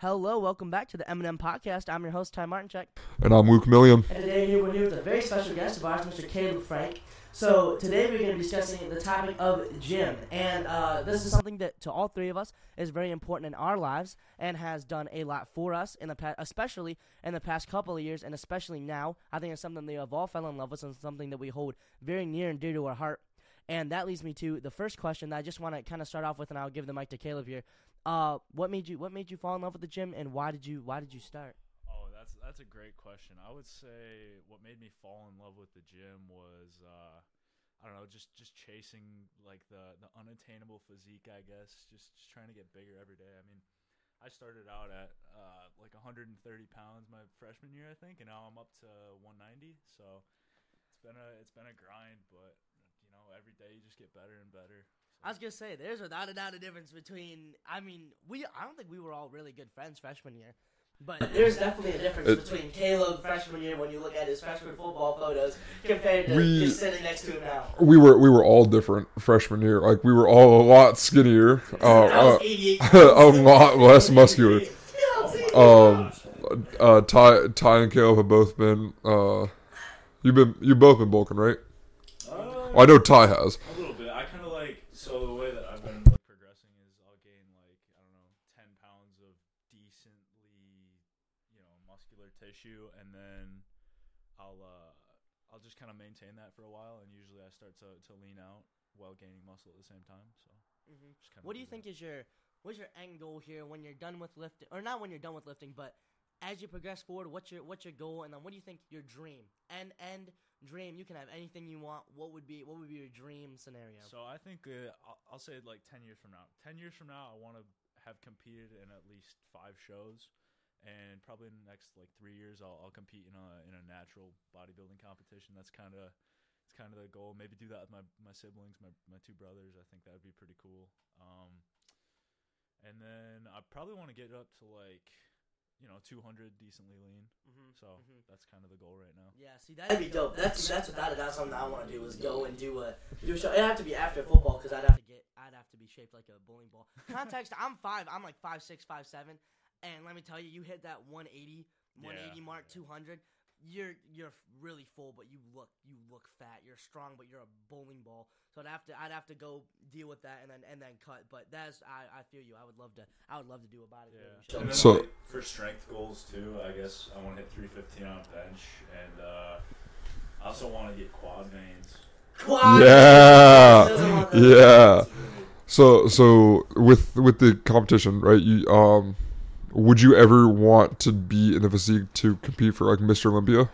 Hello, welcome back to the Eminem Podcast. I'm your host, Ty Martinchek. And I'm Luke Milliam. And today here we're here with a very special guest of ours, Mr. Caleb Frank. So today we're going to be discussing the topic of gym, and uh, this is something that to all three of us is very important in our lives and has done a lot for us in the past, especially in the past couple of years, and especially now. I think it's something that we have all fell in love with, and something that we hold very near and dear to our heart. And that leads me to the first question that I just want to kind of start off with, and I'll give the mic to Caleb here. Uh, what made you What made you fall in love with the gym, and why did you Why did you start? Oh, that's that's a great question. I would say what made me fall in love with the gym was uh, I don't know, just just chasing like the the unattainable physique. I guess just just trying to get bigger every day. I mean, I started out at uh, like 130 pounds my freshman year, I think, and now I'm up to 190. So it's been a it's been a grind, but you know, every day you just get better and better. I was gonna say, there's without a doubt a difference between. I mean, we. I don't think we were all really good friends freshman year, but there's definitely a difference It- between Caleb freshman year when you look at his freshman football photos compared to We- just sitting next to him now. We were we were all different freshman year. Like we were all a lot skinnier, uh, I was uh, a lot less muscular. Yeah, Um, uh, Ty Ty and Caleb have both been. Uh, you've been you both been bulking, right? Uh, Well, I know Ty has. A little bit. I kind of like so the way that I've been like progressing is I'll gain like I don't know ten pounds of decently you know muscular tissue, and then I'll uh I'll just kind of maintain that for a while, and usually I start to to lean out while gaining muscle at the same time. So Mhm. just kind What do you think is your what's your end goal here when you're done with lifting, or not when you're done with lifting, but as you progress forward, what's your what's your goal, and then what do you think your dream and end dream? You can have anything you want. What would be what would be your dream scenario? So I think uh, I'll, I'll say like ten years from now. Ten years from now, I want to have competed in at least five shows, and probably in the next like three years, I'll, I'll compete in a in a natural bodybuilding competition. That's kind of kind of the goal. Maybe do that with my my siblings, my my two brothers. I think that would be pretty cool. Um, and then I probably want to get up to like you know 200 decently lean. Mhm, So mhm. that's kind of the goal right now. Yeah, see that'd be dope. That's that's without a doubt something I want to do is go and do a do a show. It'd have to be after football because I'd have to get I'd have to be shaped like a bowling ball. Context: I'm five. I'm like five six, five seven, and let me tell you, you hit that 180, 180 Yeah, mark, yeah. 200. You're you're really full, but you look you look fat. You're strong, but you're a bowling ball. So I'd have to I'd have to go deal with that and then and then cut. But that's I, I feel you. I would love to I would love to do a bodybuilding show. And then, So- like, for strength goals too, I guess I want to hit 315 on bench, and uh, I also want to get quad veins. Quad- Yeah, Doesn't want that. yeah. So so with with the competition, right? You um, would you ever want to be in the physique to compete for like Mr. Olympia,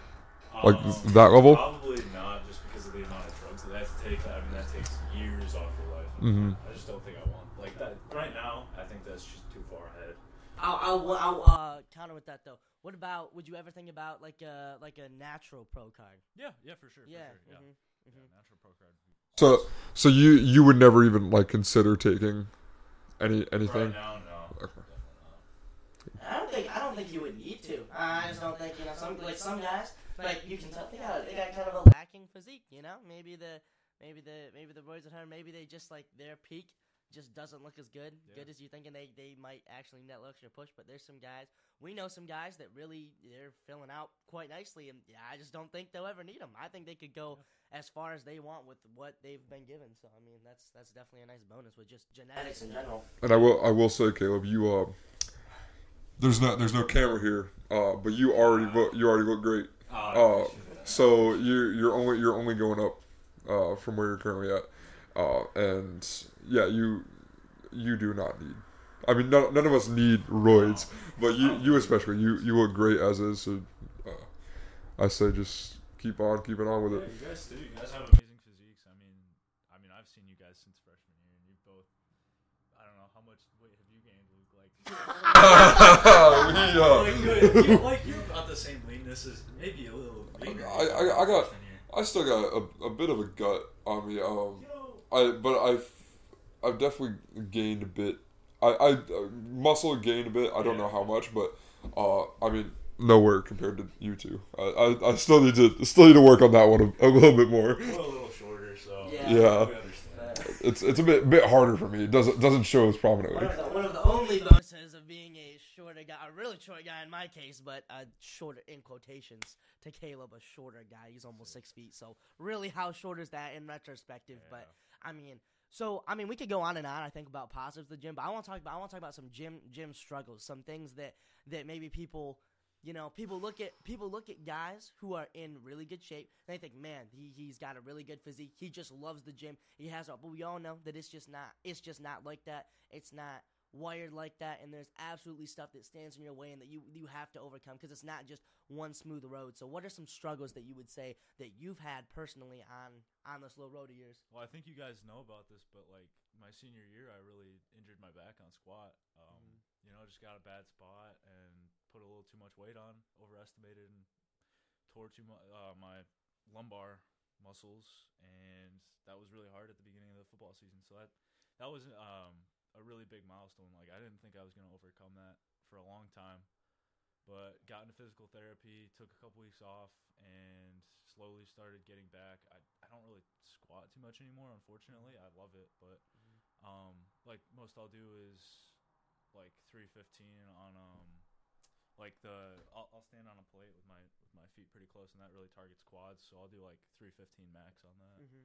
like Um, that level? Probably not, just because of the amount of drugs that I have to take. I mean, that takes years off your life. Mhm. I just don't think I want like that right now. I think that's just too far ahead. I'll, I'll, I'll uh, counter with that though. What about? Would you ever think about like a like a natural pro card? Yeah, yeah, for sure. Yeah. for sure, yeah. mhm, yeah. Natural pro card. So so you you would never even like consider taking any anything. Right now, no. Okay. Definitely not. I don't think I don't think you would need to. I just don't think you know some like some guys like you can tell they got they got kind of a lacking physique. You know, maybe the maybe the maybe the boys at home maybe they just like their peak just doesn't look as good Yeah. good as you think, and they they might actually net extra push. But there's some guys we know some guys that really they're filling out quite nicely, and yeah, I just don't think they'll ever need them. I think they could go as far as they want with what they've been given. So I mean, that's that's definitely a nice bonus with just genetics in general. And I will I will say, Caleb, you uh, there's no there's no camera here, uh, but you already look you already look great. Oh, Uh, so you're you're only you're only going up uh, from where you're currently at, uh, and yeah, you you do not need. I mean, none, none of us need roids, but you you especially you you look great as is. So uh, I say just keep on keeping on with Yeah, it. you guys do. You guys have amazing physiques. I mean, I mean, I've seen you guys since freshman year, and you both. I don't know how much weight have you gained, Luke? Like, We, like, good. you, like you're about the same leanness as maybe a little. leaner I- I- I got- I still got a, a bit of a gut on me. Um, I but I've I've definitely gained a bit. I I uh, muscle gained a bit. I don't know how much, but uh, I mean nowhere compared to you two. I, I, I still need to still need to work on that one a, a little bit more. we're a little shorter, so Yeah. Yeah. We understand. It's it's a bit bit harder for me. It doesn't doesn't show as prominently. One of the, one of the only bonuses of being a shorter guy, a really short guy in my case, but a shorter in quotations to Caleb, a shorter guy. He's almost six feet. So really, how short is that in retrospective? But I mean, so I mean, we could go on and on. I think about positives of the gym, but I want to talk about I want to talk about some gym gym struggles, some things that that maybe people. You know, people look at people look at guys who are in really good shape and they think, man, he he's got a really good physique. He just loves the gym. He has a, but we all know that it's just not. It's just not like that. It's not wired like that, and there's absolutely stuff that stands in your way and that you you have to overcome because it's not just one smooth road. So, what are some struggles that you would say that you've had personally on on this little road of yours? Well, I think you guys know about this, but like my senior year, I really injured my back on squat. Um, Mhm. You know, just got a bad spot and put a little too much weight on, overestimated, and tore too much uh, my lumbar muscles, and that was really hard at the beginning of the football season. So that that was um, a really big milestone. Like I didn't think I was going to overcome that for a long time, but got into physical therapy, took a couple weeks off, and slowly started getting back. I, I don't really squat too much anymore, unfortunately. I love it, but um, like most I'll do is like 315 on um like the I'll, I'll stand on a plate with my with my feet pretty close and that really targets quads so I'll do like 315 max on that Mm-hmm.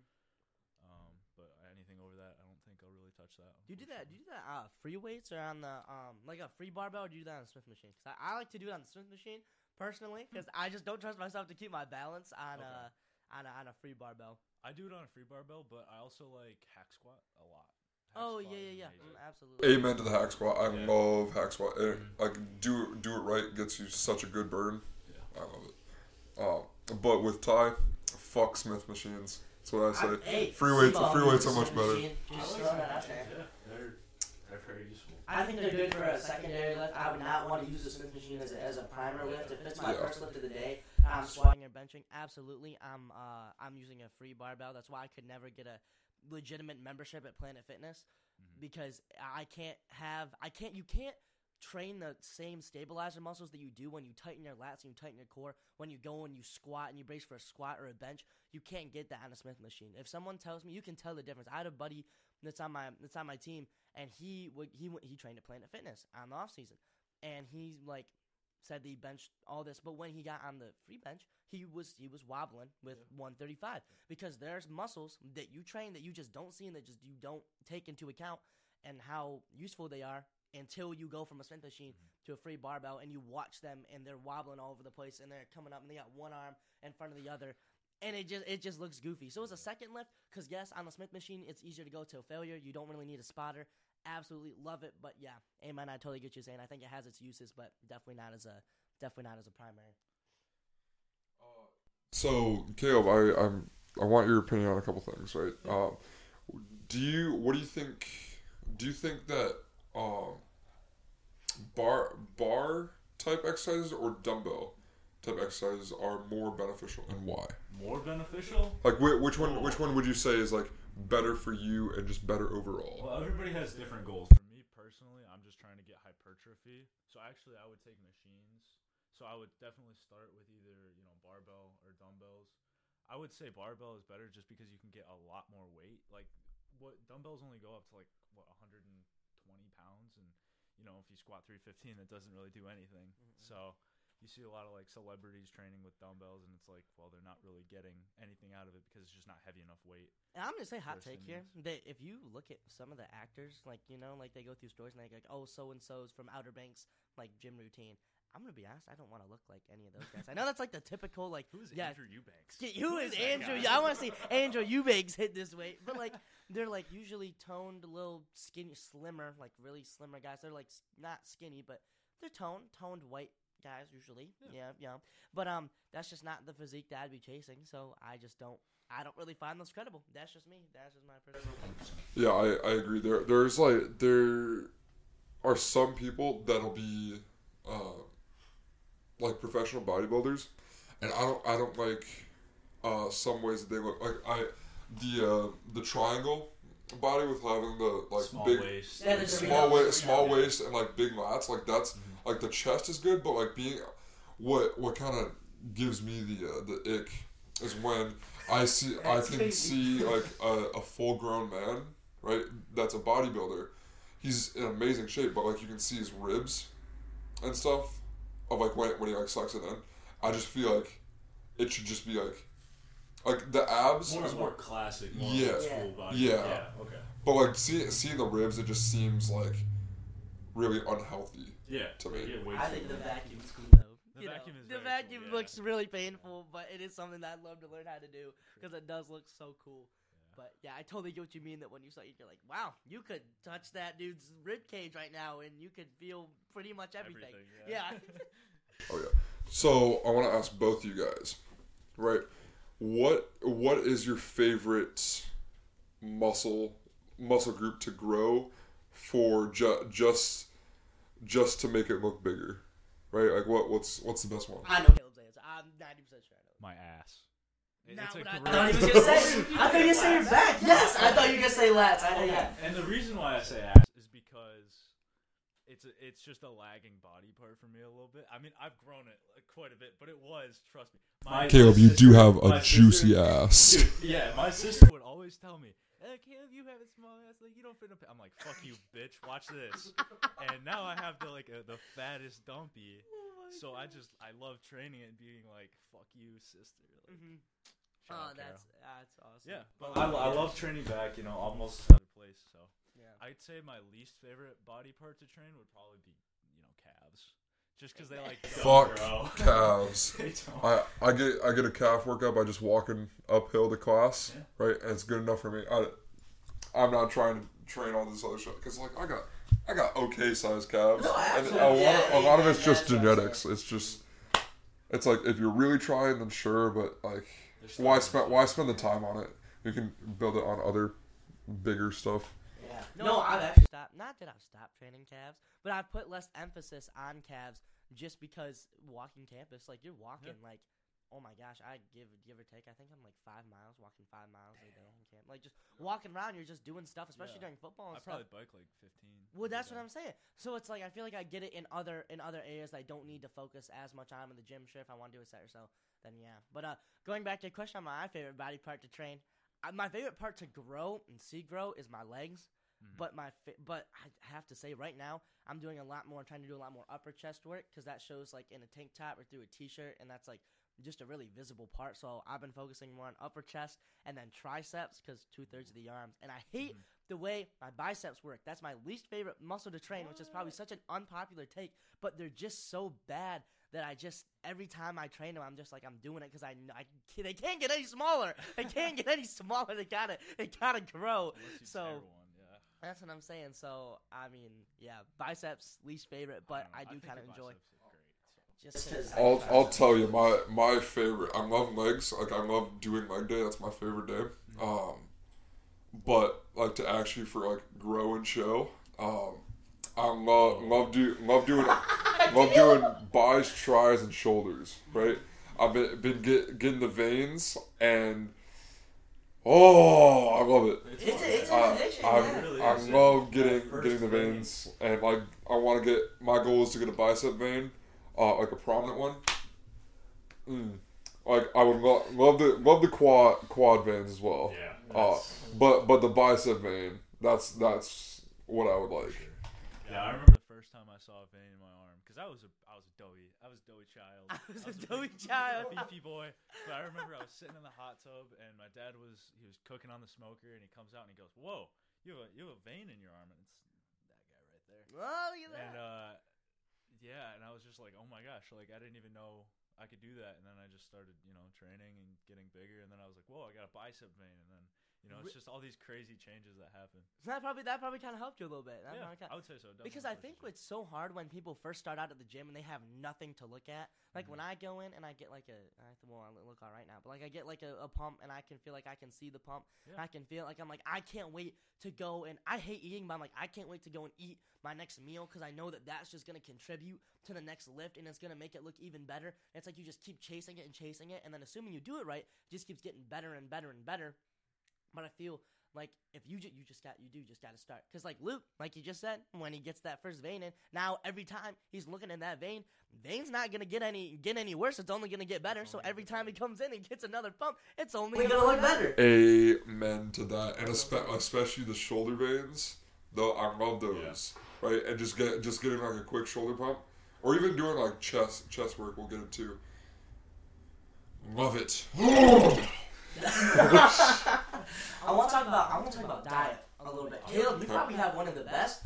um but anything over that I don't think I'll really touch that Do you do that? Do you do that uh, free weights or on the um like a free barbell? Or do you do that on the Smith machine? Because I, I like to do it on the Smith machine personally because I just don't trust myself to keep my balance on Okay. a on a on a free barbell. I do it on a free barbell but I also like hack squat a lot Oh squat yeah yeah yeah. Mm, absolutely. Amen to the hack squat. I Yeah. love hack squat. It, like do do it right gets you such a good burn. Yeah. I love it. Uh, but with Ty, fuck Smith machines. That's what I say. I- hey, free weights, free weights are much better. machine. Just throwing that out there. Yeah, they're they're very useful. I think they're good for a secondary lift. I would not want to use the Smith machine as a, as a primer lift. If it's my Yeah. first lift of the day, I'm squatting or benching. Absolutely, I'm uh, I'm using a free barbell. That's why I could never get a legitimate membership at Planet Fitness Mhm. because I can't have I can't you can't train the same stabilizer muscles that you do when you tighten your lats and you tighten your core when you go and you squat and you brace for a squat or a bench. You can't get that on a smith machine. If someone tells me you can tell the difference. I had a buddy that's on my that's on my team and he would he he trained at planet fitness on the off season and he's like said he benched all this but when he got on the free bench he was he was wobbling with 135 because there's muscles that you train that you just don't see and that just you don't take into account and how useful they are until you go from a Smith machine mm-hmm. to a free barbell and you watch them and they're wobbling all over the place and they're coming up and they got one arm in front of the other and it just it just looks goofy. So it's a second lift because yes, on the Smith machine it's easier to go to failure. You don't really need a spotter. Absolutely love it, but yeah, amen. I totally get you saying. I think it has its uses, but definitely not as a definitely not as a primary. So Caleb, I I'm I want your opinion on a couple things, right? Um, do you what do you think? Do you think that um, bar bar type exercises or dumbbell type exercises are more beneficial, and why? more beneficial Like whi- which one? Which one would you say is like better for you and just better overall? Well, everybody has different goals. For me personally, I'm just trying to get hypertrophy. So actually, I would take machines. So I would definitely start with either you know barbell or dumbbells. I would say barbell is better just because you can get a lot more weight. Like what dumbbells only go up to like what 120 pounds, and you know if you squat 315, that doesn't really do anything. Mm-hmm. So you see a lot of like celebrities training with dumbbells, and it's like, well, they're not really getting anything out of it because it's just not heavy enough weight. And I'm gonna say hot take here that if you look at some of the actors, like you know, like they go through stories and they like, oh, so and so's from Outer Banks, like gym routine. I'm gonna be honest, I don't want to look like any of those guys. I know that's like the typical like Who is yeah, Andrew Eubanks? Sk- Who is that Andrew? guy? I want to see Andrew Eubanks hit this weight, but like they're like usually toned, a little skinny, slimmer, like really slimmer guys. They're like not skinny, but they're toned, toned white guys usually. Yeah, yeah. But um, that's just not the physique that I'd be chasing. So I just don't. I don't really find those credible. That's just me. That's just my personal. Yeah, I, I agree. There there's like there are some people that'll be uh, like professional bodybuilders, and I don't I don't like uh, some ways that they look like I the uh, the triangle body with having the like Small big waist. Yeah, small Dorito. waist small waist and like big lats like that's like the chest is good, but like being what what kind of gives me the uh, the ick is when I see I can see like a, a full grown man right that's a bodybuilder he's in amazing shape but like you can see his ribs and stuff of like when when he like sucks it in. I just feel like it should just be like like the abs More is more more, classic, more Yeah. old school body. Yeah. Yeah. Okay. but like see, seeing the ribs, it just seems like really unhealthy. Yeah. To they me. get way I too think the big. vacuum's cool though. The You know, vacuum is the very cool, vacuum yeah. looks really painful, but it is something that I'd love to learn how to do because it does look so cool. But yeah, I totally get what you mean. That when you saw it, you're like, wow, you could touch that dude's rib cage right now, and you could feel pretty much everything. Everything, yeah. Oh yeah. So I want to ask both of you guys, right? What what is your favorite muscle muscle group to grow for ju- just just to make it look bigger, right? Like what what's what's the best one? I know Caleb's answer. I'm 90 percent sure I know. My ass. It- Not it's a what I great- thought he was gonna say. I thought you were saying back. Yes, I thought you were gonna say lats. I know. Yeah. And the reason why I say ass is because it's a, it's just a lagging body part for me a little bit. I mean, I've grown it quite a bit, but it was, trust me. My Caleb, my you do have a juicy sister- ass. Dude, yeah, my sister would always tell me, "Hey, Caleb, you have a small ass. Like you don't fit in a." pa-" I'm like, "Fuck you, bitch. Watch this." and now I have the like uh, the fattest dumpy. So I just I love training and being like, "Fuck you, sister." Like, Mhm. Oh, out, Carol. that's that's awesome. yeah. But I, I love training back. You know, almost another place. So Yeah. I'd say my least favorite body part to train would probably be you know calves, just because they like Fuck don't calves. I, I get I get a calf workout by just walking uphill to class, Yeah. right? And it's good enough for me. I, I'm not trying to train all this other shit because like I got I got okay sized calves, No, and a absolutely. lot of, a lot of yeah, it's just that's what I'm genetics. It's just it's like if you're really trying, then sure, but like why spend why spend the time on it? You can build it on other bigger stuff. Yeah. No, I've actually stopped. Not that I've stopped training calves, but I've put less emphasis on calves just because walking campus, like you're walking like, oh my gosh, I give give or take. I think I'm like five miles, walking five miles a day on camp. Like just walking around, you're just doing stuff, especially Yeah. during football and I stuff. probably bike like 15. Well, that's what I'm saying. So it's like I feel like I get it in other in other areas that I don't need to focus as much on in the gym. Sure, if I want to do a set or so, then yeah. But uh, going back to your question on my favorite body part to train, uh, my favorite part to grow and see grow is my legs. Mhm. But my fa- but I have to say right now I'm doing a lot more. I'm trying to do a lot more upper chest work because that shows like in a tank top or through a t-shirt, and that's like just a really visible part. So I've been focusing more on upper chest and then triceps because two thirds of the arms. And I hate Mhm. the way my biceps work. That's my least favorite muscle to train, which is probably such an unpopular take, but they're just so bad that I just every time I train them, I'm just like I'm doing it because I, I they can't get any smaller. They can't get any smaller. They gotta they gotta grow. So tear one, yeah. That's what I'm saying. So I mean, yeah, biceps least favorite, but don't. I do kind of enjoy. biceps look great, so. Just 'cause I'll I- I'll tell you my my favorite. I love legs. Like I love doing leg day. That's my favorite day. Um, but like to actually for like grow and show. Um, I love love do love doing love doing buys, tries, and shoulders. Right. I've been been get, getting the veins and oh, I love it. It's a, it's a I, addiction. I, yeah. really I love getting getting the vein. veins and like I want to get my goal is to get a bicep vein, uh, like a prominent one. Mm. Like I would lo- love the love the quad quad veins as well. Yeah. Uh, but but the bicep vein that's that's what I would like. Yeah, I remember the first time I saw a vein in my arm because I was a I was a doughy I was a doughy child. I was a big- doughy child. beefy boy. But I remember I was sitting in the hot tub and my dad was he was cooking on the smoker and he comes out and he goes, "Whoa, you have a you have a vein in your arm," and it's that guy right there. Oh, look at that. And uh, yeah, and I was just like, "Oh my gosh!" Like I didn't even know I could do that. And then I just started, you know, training and getting bigger. And then I was like, "Whoa, I got a bicep vein!" And then you know, it's just all these crazy changes that happen. So that probably that probably kind of helped you a little bit. That Yeah, kinda- I would say so. because I think it's so hard when people first start out at the gym and they have nothing to look at. Like Mm-hmm. when I go in and I get like a well, I look all right now, but like I get like a, a pump and I can feel like I can see the pump. And Yeah. I can feel like I'm like I can't wait to go and I hate eating, but I'm like I can't wait to go and eat my next meal because I know that that's just gonna contribute to the next lift and it's gonna make it look even better. It's like you just keep chasing it and chasing it, and then assuming you do it right, it just keeps getting better and better and better. But I feel like if you ju- you just got you do just got to start because like Luke, like you just said, when he gets that first vein in, now every time he's looking in that vein, vein's not gonna get any get any worse. It's only gonna get better. So every time he comes in and gets another pump, it's only gonna, look better. Amen to that, and espe- especially the shoulder veins. Though I love those, right? And just get just getting like a quick shoulder pump. or even doing like chest chest work will get it too. Love it. I want to talk about I want to talk about diet a little bit. Caleb, you probably have one of the best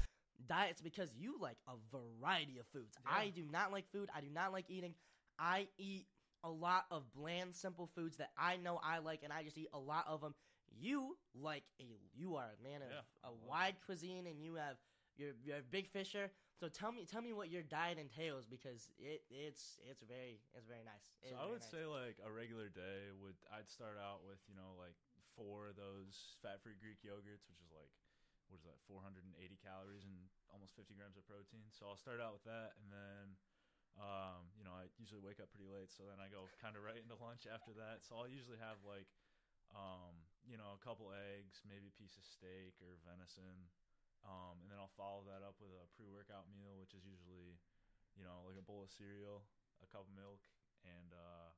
diets because you like a variety of foods. I do not like food. I do not like eating. I eat a lot of bland, simple foods that I know I like, and I just eat a lot of them. You like a you are a man of Yeah, a I love wide cuisine, and you have you're you're a big fisher. So tell me tell me what your diet entails because it it's it's very it's very nice. It is So I would nice. say like a regular day would I'd start out with you know like four of those fat-free Greek yogurts, which is like what is that 480 calories and almost 50 grams of protein. So I'll start out with that, and then um, you know I usually wake up pretty late, so then I go kind of right into lunch after that. So I'll usually have like um, you know a couple eggs, maybe a piece of steak or venison. Um, and then I'll follow that up with a pre-workout meal, which is usually, you know, like a bowl of cereal, a cup of milk, and uh,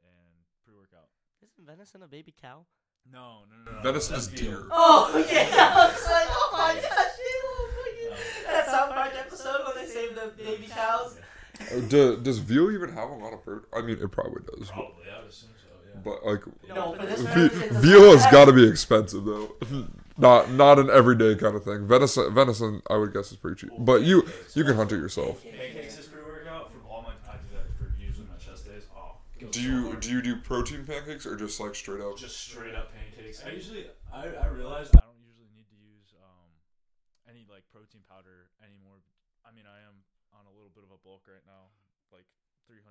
and pre-workout. Isn't venison a baby cow? No, no, no. no Venison is deer. Oh yeah, I was like, oh my gosh, you little fucking that South Park episode when they save the baby cows. Uh, do, does veal even have a lot of protein? I mean, it probably does. But, Probably, I would assume so. Yeah. but like, No, for this ve- purpose, it does veal not has got to be expensive though. not not an everyday kind of thing. Venison, venison, I would guess is pretty cheap. But you you can hunt it yourself. Pancakes is pre-workout from all my. I do that for usually my chest days. Oh, it goes Do you hard. do you do protein pancakes or just like straight up? just straight up pancakes? I usually, I, I realized I don't usually need to use um, any like protein powder anymore. I mean, I am on a little bit of a bulk right now, like 300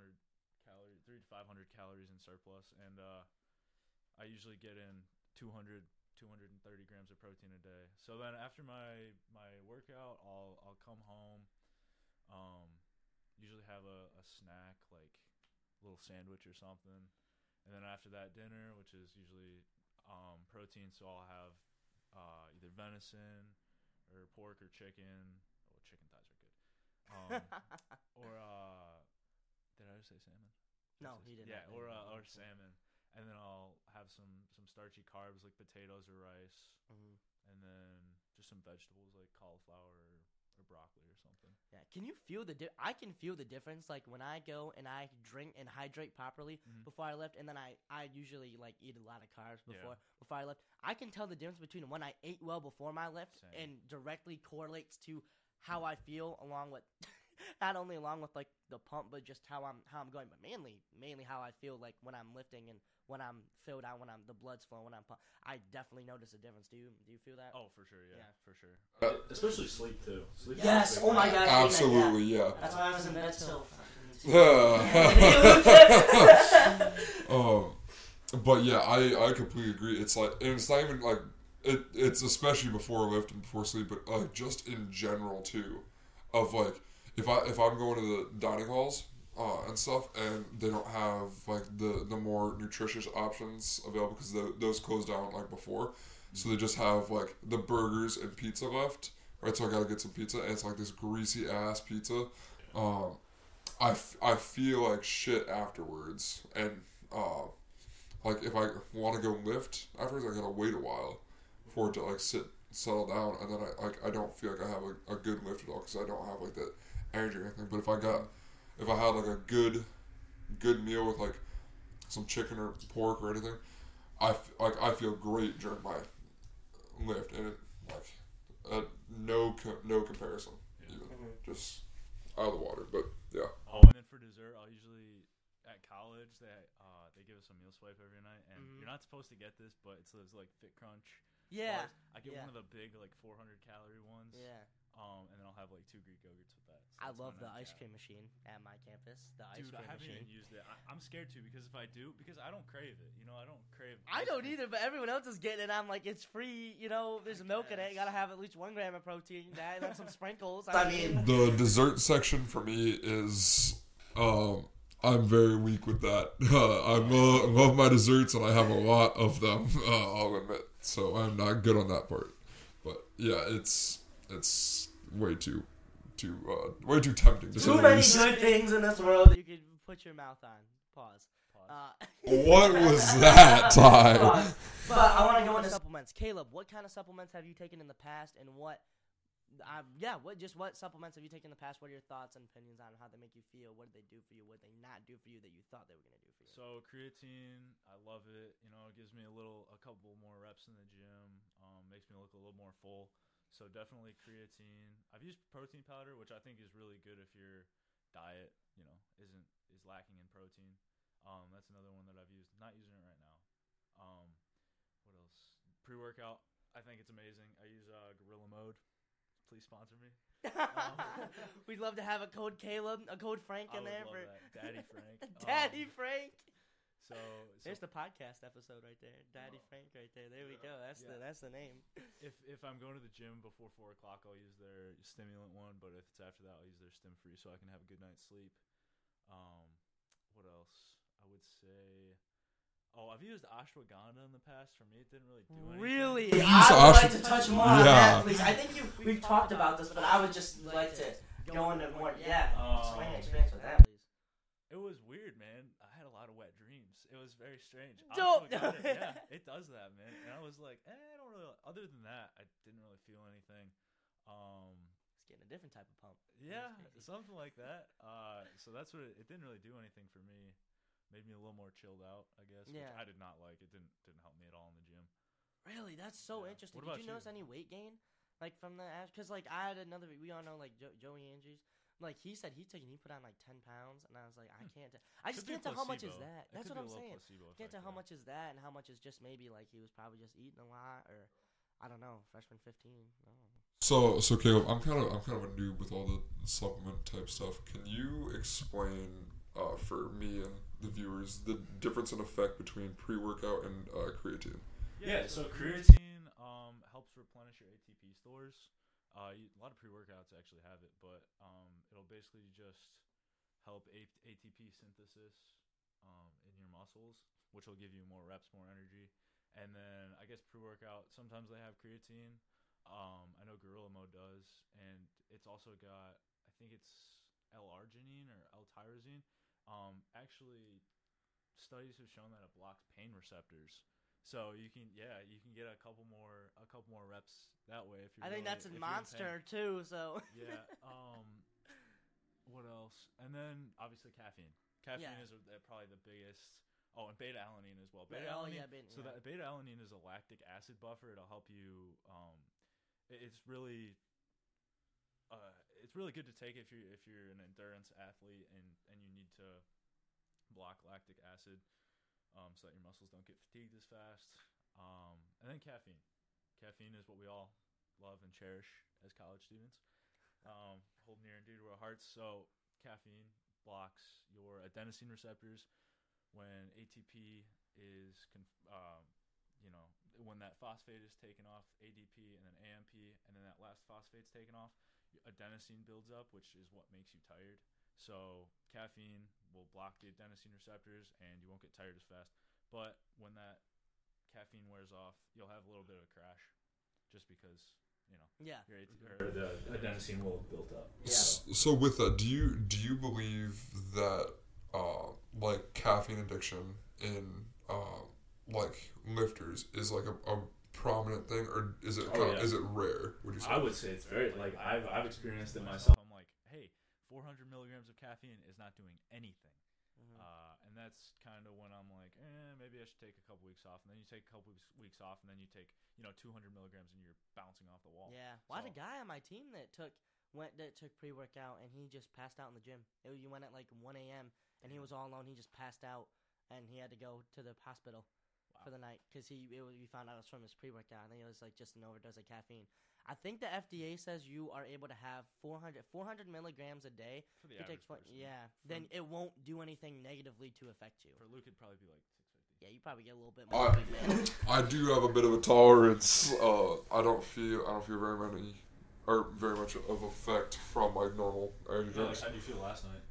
calories, three to 500 calories in surplus, and uh, I usually get in 200, 230 grams of protein a day. So then after my my workout, I'll I'll come home, um, usually have a, a snack like a little sandwich or something, and then after that dinner, which is usually um, protein, so I'll have uh, either venison or pork or chicken. Oh, chicken thighs are good. Um, or uh, did I just say salmon? no, he didn't. Yeah, or uh, or salmon, and then I'll have some some starchy carbs like potatoes or rice, Mhm. and then just some vegetables like cauliflower broccoli or something. Yeah, can you feel the? Di- I can feel the difference. Like when I go and I drink and hydrate properly Mhm. before I lift, and then I I usually like eat a lot of carbs Yeah. before before I lift. I can tell the difference between when I ate well before my lift Same. and directly correlates to how I feel along with. Not only along with like the pump, but just how I'm how I'm going, but mainly mainly how I feel like when I'm lifting and when I'm filled out, when I'm the blood's flowing, when I'm pump. I definitely notice a difference. Do you do you feel that? Oh, for sure, yeah, Yeah. for sure. Uh, Especially sleep too. Sleep is Yes, big oh my. God. Absolutely, yeah. That's why I was in bed till. um, but yeah, I I completely agree. It's like, and it's not even like it. It's especially before lift and before sleep, but like just in general too, of like if I if I'm going to the dining halls uh, and stuff, and they don't have like the the more nutritious options available because those closed down like before, so they just have like the burgers and pizza left. Right, so I gotta get some pizza, and it's like this greasy ass pizza. Um, I, f- I feel like shit afterwards, and uh, like if I want to go lift afterwards, I gotta wait a while for it to like sit settle down, and then I like I don't feel like I have a, a good lift at all because I don't have like that energy or anything. But if I got if I had like a good good meal with like some chicken or pork or anything, I f- like I feel great during my lift, and it like uh, no co- no comparison even just out of the water. But yeah. Oh, and then for dessert, I'll usually at college they uh they give us a meal swipe every night, and Mhm. you're not supposed to get this, but it's those like Fit Crunch. Yeah. bars. I get yeah. one of the big like 400 calorie ones. Yeah. Um, and then I'll have like two Greek yogurts with that. So I love the ice nightcap. cream machine at my campus. The ice Dude, I haven't machine. even used it. I, I'm scared to because if I do, because I don't crave it. You know, I don't crave. I don't cream. either, but everyone else is getting it. I'm like, it's free. You know, there's milk in it. You gotta have at least one gram of protein. That and then some sprinkles. I mean, The dessert section for me is um I'm very weak with that. Uh, I love, love my desserts and I have a lot of them. Uh, I'll admit, so I'm not good on that part. But yeah, it's it's way too too uh, way too tempting to say too many good things in this world you could put your mouth on. Pause. Pause. Uh, What was that, Ty? Pause. But I want to go into supplements. Caleb, what kind of supplements have you taken in the past, and what uh, yeah, what just what supplements have you taken in the past? What are your thoughts and opinions on how they make you feel? What did they do for you? What did they not do for you that you thought they were gonna do for you? So creatine, I love it. You know, it gives me a little, a couple more reps in the gym. Um, makes me look a little more full. So definitely creatine. I've used protein powder, which I think is really good if your diet, you know, isn't is lacking in protein. Um, that's another one that I've used. Not using it right now. Um, what else? Pre workout. I think it's amazing. I use uh, Gorilla Mode. Please sponsor me. We'd love to have a code Caleb, a code Frank I in would there love for that. Daddy Frank. Daddy Um, Frank. So, so There's the podcast episode right there. Daddy Frank right there. There we go. That's the that's the name. if if I'm going to the gym before four o'clock, I'll use their stimulant one. But if it's after that, I'll use their stim free, so I can have a good night's sleep. Um, what else? I would say. Oh, I've used ashwagandha in the past. For me, it didn't really do anything. Really? Use I would like to touch more on Yeah. that, please. I think you we've talked about this, but I would just like to go into more. Yeah, explain your Um, experience with that, please. It was weird, man. I had a lot of wet dreams. It was very strange. Don't- Ashwagandha, yeah, it does that, man. And I was like, eh, I don't really. Other than that, I didn't really feel anything. Um, It's getting a different type of pump. Yeah, something like that. Uh, so that's what it, it didn't really do anything for me. Made me a little more chilled out, I guess. Yeah. Which I did not like. It didn't didn't help me at all in the gym. Really, that's so Yeah. interesting. Did about you notice any weight gain, like from the ash? Because like I had another. We all know like jo- Joey Andrews. Like he said, he took and he put on like ten pounds, and I was like, I can't. T- I just Hmm. Could be can't tell how much is that. That's what I'm saying. placebo Can't tell how yeah. much is that, and how much is just maybe like he was probably just eating a lot, or I don't know, freshman fifteen. I. So, so Caleb, I'm kind of I'm kind of a noob with all the supplement type stuff. Can you explain uh, for me and the viewers the difference in effect between pre-workout and uh, creatine? Yeah. So creatine um, helps replenish your ATP stores. Uh, a lot of pre workouts actually have it, but um, it'll basically just help ATP synthesis um, in your muscles, which will give you more reps, more energy. And then I guess pre workout sometimes they have creatine. Um, I know Gorilla Mode does, and it's also got I think it's L-arginine or L-tyrosine. Um, actually, studies have shown that it blocks pain receptors. So you can, yeah, you can get a couple more, a couple more reps that way. If you're I think really- that's in you're. Monster too. So yeah. Um. What else? And then obviously caffeine. Caffeine Yeah. is probably the biggest. Oh, and beta alanine as well. Beta oh, alanine. yeah, beta- so yeah. that beta alanine is a lactic acid buffer. It'll help you. Um, it's really. Uh, it's really good to take if you're if you're an endurance athlete and and you need to block lactic acid, um, so that your muscles don't get fatigued as fast. Um, and then caffeine. Caffeine is what we all love and cherish as college students. Um, hold near and dear to our hearts. So caffeine blocks your adenosine receptors when ATP is, conf- um, you know, when that phosphate is taken off, ADP and then AMP, and then that last phosphate's taken off, adenosine builds up, which is what makes you tired. So caffeine will block the adenosine receptors, and you won't get tired as fast. But when that caffeine wears off, you'll have a little bit of a crash, just because you know yeah, your AT- or the adenosine will have built up. Yeah. So with that, do you do you believe that uh, like caffeine addiction in uh, like lifters is like a, a prominent thing, or is it Oh, kind of, yeah. is it rare? Would you say? I would say it's very like I've I've experienced it myself. I'm like, hey, 400 milligrams of caffeine is not doing anything, Mhm. uh, and that's kind of when I'm like, eh, maybe I should take a couple weeks off. And then you take a couple weeks, weeks off, and then you take you know 200 milligrams, and you're bouncing off the wall. yeah. Well, I had a guy on my team that took went that took pre workout and he just passed out in the gym. It, you went at like 1 a.m. and he was all alone. He just passed out and he had to go to the hospital for the night because he it, was- we found out it was from his pre workout. Think it was like just an overdose of caffeine. I think the FDA says you are able to have 400, 400 milligrams a day. For the If you take average four- person. yeah, then it won't do anything negatively to affect you. For Luke, it'd probably be like 650. Yeah, you probably get a little bit more. I. I do have a bit of a tolerance. Uh, I don't feel I don't feel very many or very much of effect from like normal energy Yeah, like, drinks. how do you feel last night?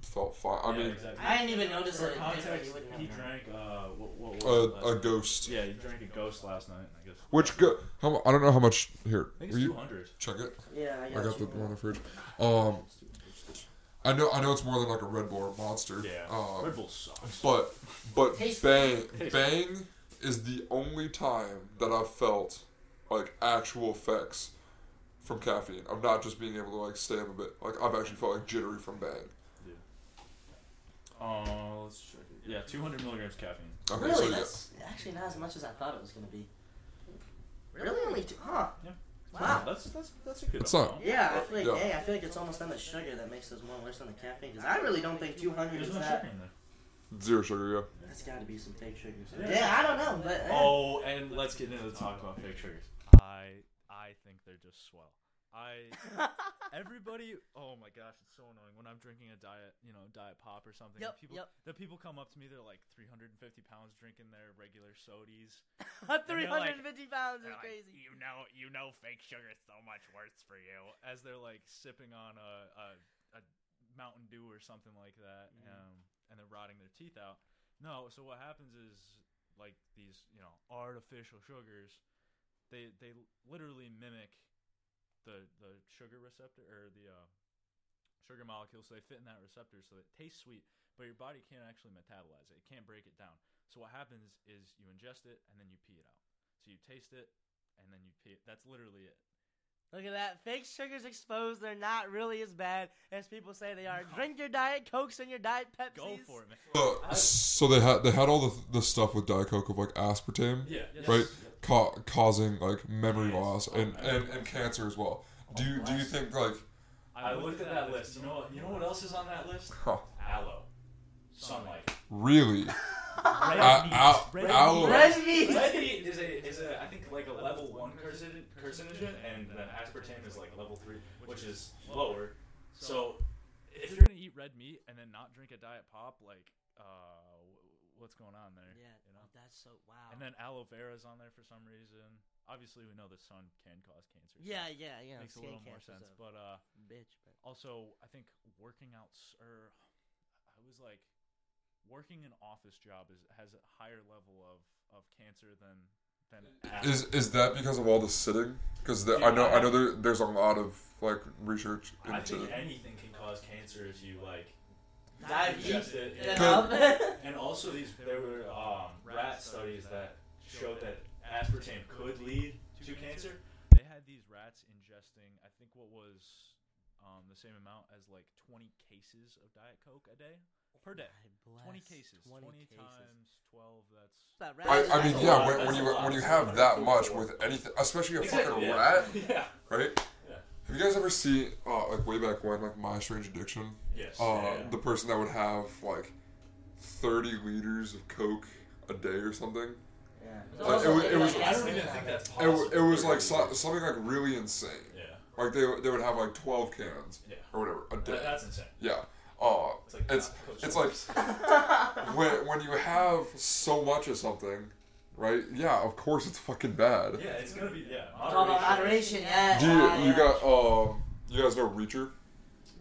Felt fine. I Yeah, mean, exactly. I didn't even notice For it. context, You he drank uh, what, what was it a, a ghost. Yeah, he drank a ghost last night. I guess. Which go? How I don't know how much here. I think it's you 200. check it? Yeah, I I got, got the one in the fridge. Um, I know I know it's more than like a Red Bull or Monster. Yeah. Um, Red Bull sucks. But but bang bang is the only time that I've felt like actual effects from caffeine, of not just being able to like stay up a bit. Like I've actually felt like jittery from bang. Uh, let's check it. Yeah, 200 milligrams caffeine. Okay, really? so yeah. That's actually not as much as I thought it was gonna be. Really? Only two? Huh? Yeah. Wow. That's that's that's a good. It's not- Yeah, I feel like Yeah. hey, I feel like it's almost on the sugar that makes those more worse than the caffeine. Because I really don't think 200 There's is no that. sugar in there. Zero sugar, yeah. That's got to be some fake sugars. Yeah. Yeah, I don't know, but eh. Oh, and let's get into the talk about fake sugars. I I think they're just swell. I everybody. Oh my gosh, it's so annoying when I'm drinking a diet, you know, diet pop or something. and Yep, people, yep. The people come up to me, they're like 350 pounds drinking their regular sodies. 350 pounds is They're like, crazy. you know, you know, fake sugar is so much worse for you. As they're like sipping on a a, a Mountain Dew or something like that, Mm-hmm. um, and they're rotting their teeth out. No, so what happens is like these, you know, artificial sugars, they they literally mimic the the sugar receptor or the uh, sugar molecule, so they fit in that receptor, so it tastes sweet, but your body can't actually metabolize it. It can't break it down. So what happens is you ingest it and then you pee it out. So you taste it and then you pee it. That's literally it. Look at that. Fake sugars exposed. They're not really as bad as people say they are. Drink your Diet Cokes and your Diet Pepsis. Go for it, man. Uh, so they had they had all the the stuff with Diet Coke of like aspartame, Yeah. right? Ca- causing like memory loss and, and, and cancer as well. Do you do you think like I looked at that list. You know what? You know what else is on that list? huh, Aloe, sunlight, really red A- meat. al- red aloe- meat. Red meat. Red meat is a I think like a level one carcinogen, carcinogen, and then aspartame is like level three, which is lower. So if you're gonna eat red meat and then not drink a diet pop, like uh, what's going on there? Yeah, you know. that's so wow. And then aloe vera's on there for some reason. Obviously, we know the sun can cause cancer. so yeah, yeah, yeah. makes a little more sense. But uh, bitch, but also, I think working out s- or I was like working an office job is has a higher level of of cancer than than is is that because of all the sitting? Because I know I know there, there's a lot of like research I into think anything can cause cancer if you like Dive ingest it. enough. And also, these there were um, rat studies that showed that aspartame could lead to cancer. They had these rats ingesting, I think, what was um, the same amount as like 20 cases of Diet Coke a day per day. God 20 cases. 20 20, cases. times 12. That's That I, rat I mean yeah when, when you when you have that much with anything especially a Exactly, fucking yeah. rat Yeah. right Yeah. have you guys ever seen uh, like way back when like My Strange Addiction Yes. uh, yeah, yeah. the person that would have like 30 liters of Coke a day or something Yeah. Like, it was- it was- like, I don't even think that's possible. w- it was like so, something like really insane Yeah. like they, they would have like 12 cans Yeah. or whatever a day That, that's insane. yeah uh, It's like it's it's like when, when you have so much of something right yeah of course it's fucking bad Yeah, it's gonna be yeah. It's all about moderation, yeah. Do you, yeah, you yeah. got um you guys know Reacher,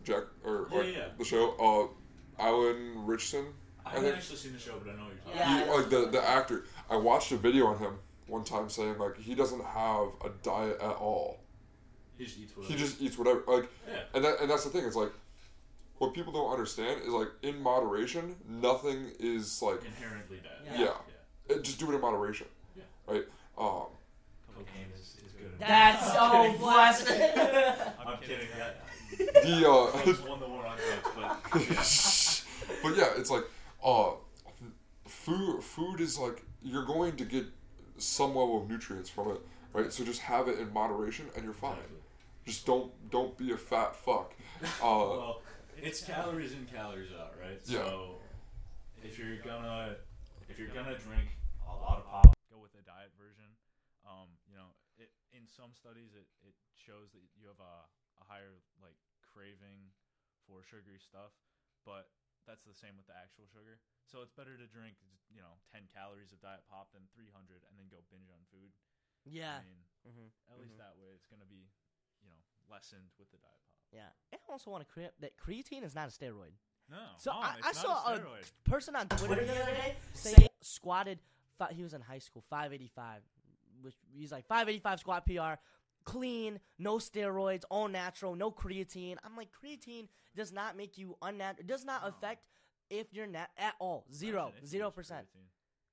Jack or Yeah, like, yeah. the show uh Alan Richardson I I haven't think actually seen the show, but I know what you're talking Yeah. he, like the the actor I watched a video on him one time saying like he doesn't have a diet at all He just eats whatever. he just eats whatever like yeah. and that and that's the thing it's like what people don't understand is like in moderation nothing is like inherently bad. Yeah. yeah, Yeah. It- just do it in moderation Yeah. right um Cocaine is, is good. That's so I'm kidding. blessed. I'm kidding. Yeah. the uh I just won the war on drugs, but but yeah, it's like uh food food is like you're going to get some level of nutrients from it, right? So just have it in moderation and you're fine. Just don't don't be a fat fuck. Uh well, it's calories in, calories out, right? Yeah. So if you're gonna if you're gonna drink a lot of pop, go with the diet version. Um, you know, it, in some studies it, it shows that you have a, a higher like craving for sugary stuff, but that's the same with the actual sugar. So it's better to drink, you know, 10 calories of diet pop than 300 and then go binge on food. yeah. I mean, hmm at least that way it's going to be, you know, lessened with the diet pop. Yeah. And I also want to clear up that creatine is not a steroid. No. So no, I, I it's saw not a, a steroid. person on Twitter the other day say squatted. Fi- he was in high school, 585, which he's like 585 squat PR, clean, no steroids, all natural, no creatine. I'm like creatine does not make you unnatural. It does not No. affect if you're nat at all. Zero, Imagine if you zero percent. creatine.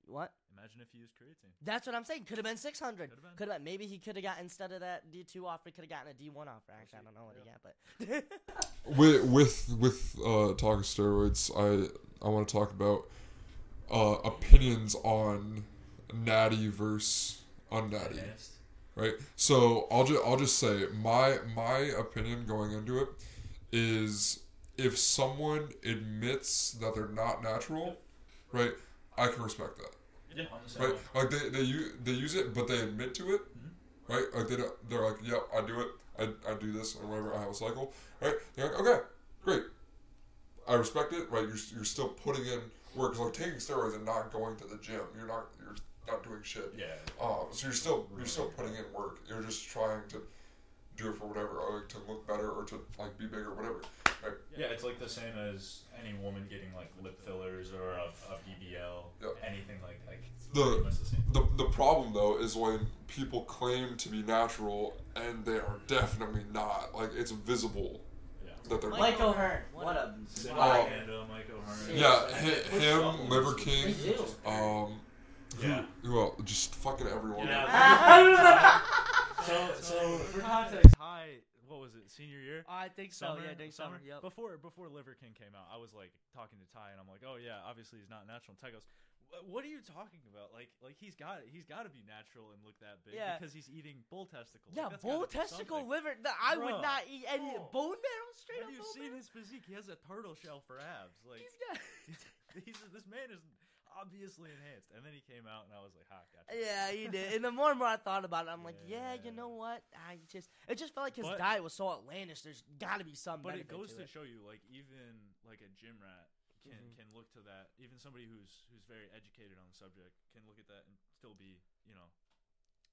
What? Imagine if he used creatine. That's what I'm saying. Could have been 600. Could've been. Could have been. Maybe he could have got instead of that D2 offer, could have gotten a D1 offer. Actually, I don't know what he got, but with with with uh, talking steroids, I I want to talk about uh, opinions on natty versus unnatty. Advanced. right? So I'll just I'll just say my my opinion going into it is if someone admits that they're not natural, right? I can respect that, Yeah, on the same right? Like they they use they use it, but they admit to it, right? Like they don't, they're like, yep, I do it, I, I do this, and whatever. I have a cycle, right? They're like, okay, great, I respect it, right? You're you're still putting in work. 'Cause, like taking steroids and not going to the gym, you're not you're not doing shit. Yeah. Um, so you're still you're still putting in work. You're just trying to do it for whatever, or like, to look better, or to like be bigger, whatever. Right? Yeah, it's like the same as any woman getting like lip fillers or a, a BBL, Yep. anything like like The- the. The the problem though is when people claim to be natural and they are definitely not. Like it's visible that they're Mike not. O'Hearn. What a. Sim. Panda, Mike O'Hearn. Yeah, him, Liver King, um, who, Yeah. who else? Just fucking everyone. Yeah. So, so for context, high. What was it? Senior year. Uh, I think so. Summer, Yeah, I think so. summer. Yep. Before before Liver King came out, I was like talking to Ty, and I'm like, oh yeah, obviously he's not natural. And Ty goes, what are you talking about? Like like he's got he's got to be natural and look that big Yeah. because he's eating bull testicles. Yeah, Like, bull testicle liver. th- I would not eat any Oh. bone marrow. Straight Have up you bone seen marrow. his physique? He has a turtle shell for abs. Like He's got. he's, this man is obviously enhanced. And then he came out, and I was like, ha, gotcha. Yeah, he did. And the more and more I thought about it, I'm like, yeah, you know what? I just it just felt like his But- diet was so outlandish. There's got to be some But it benefit goes to it. show you, like even like a gym rat can Mhm. can look to that. Even somebody who's who's very educated on the subject can look at that and still be, you know,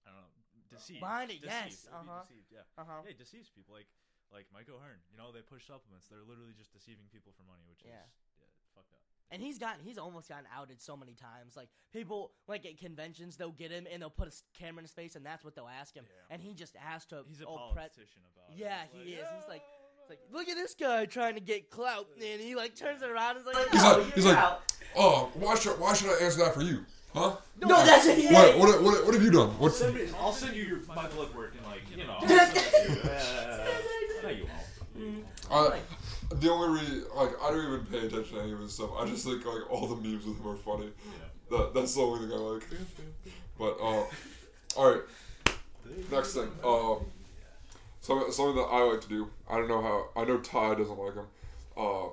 I don't know, deceived. Blinded, deceived. yes, It'd be uh-huh. Deceived, yeah. Uh-huh. Yeah, it deceives people. Like like Mike O'Hearn. You know, they push supplements. They're literally just deceiving people for money, which Yeah. is yeah, fucked up. And he's gotten he's almost gotten outed so many times. Like people like at conventions, they'll get him and they'll put a camera in his face, and that's what they'll ask him. Yeah. And he just has to. He's a oh, pre- politician about Yeah, it. It's he is. He's like- "Oh, It's like, look at this guy trying to get clout, and he like turns it around and is like, He's like- he's like- Oh, why should why should I answer that for you? Huh? no, that's it. What what what, what have you done? What? Send me, I'll send you your, my blood work and like you know. I'll send it to you. Uh, no, you won't. I, the only re like I don't even pay attention to any of his stuff. I just think like all the memes with him are funny. Yeah. That that's the only thing I like. But uh, all right. Next thing, um, something something that I like to do. I don't know how. I know Ty doesn't like them. Uh,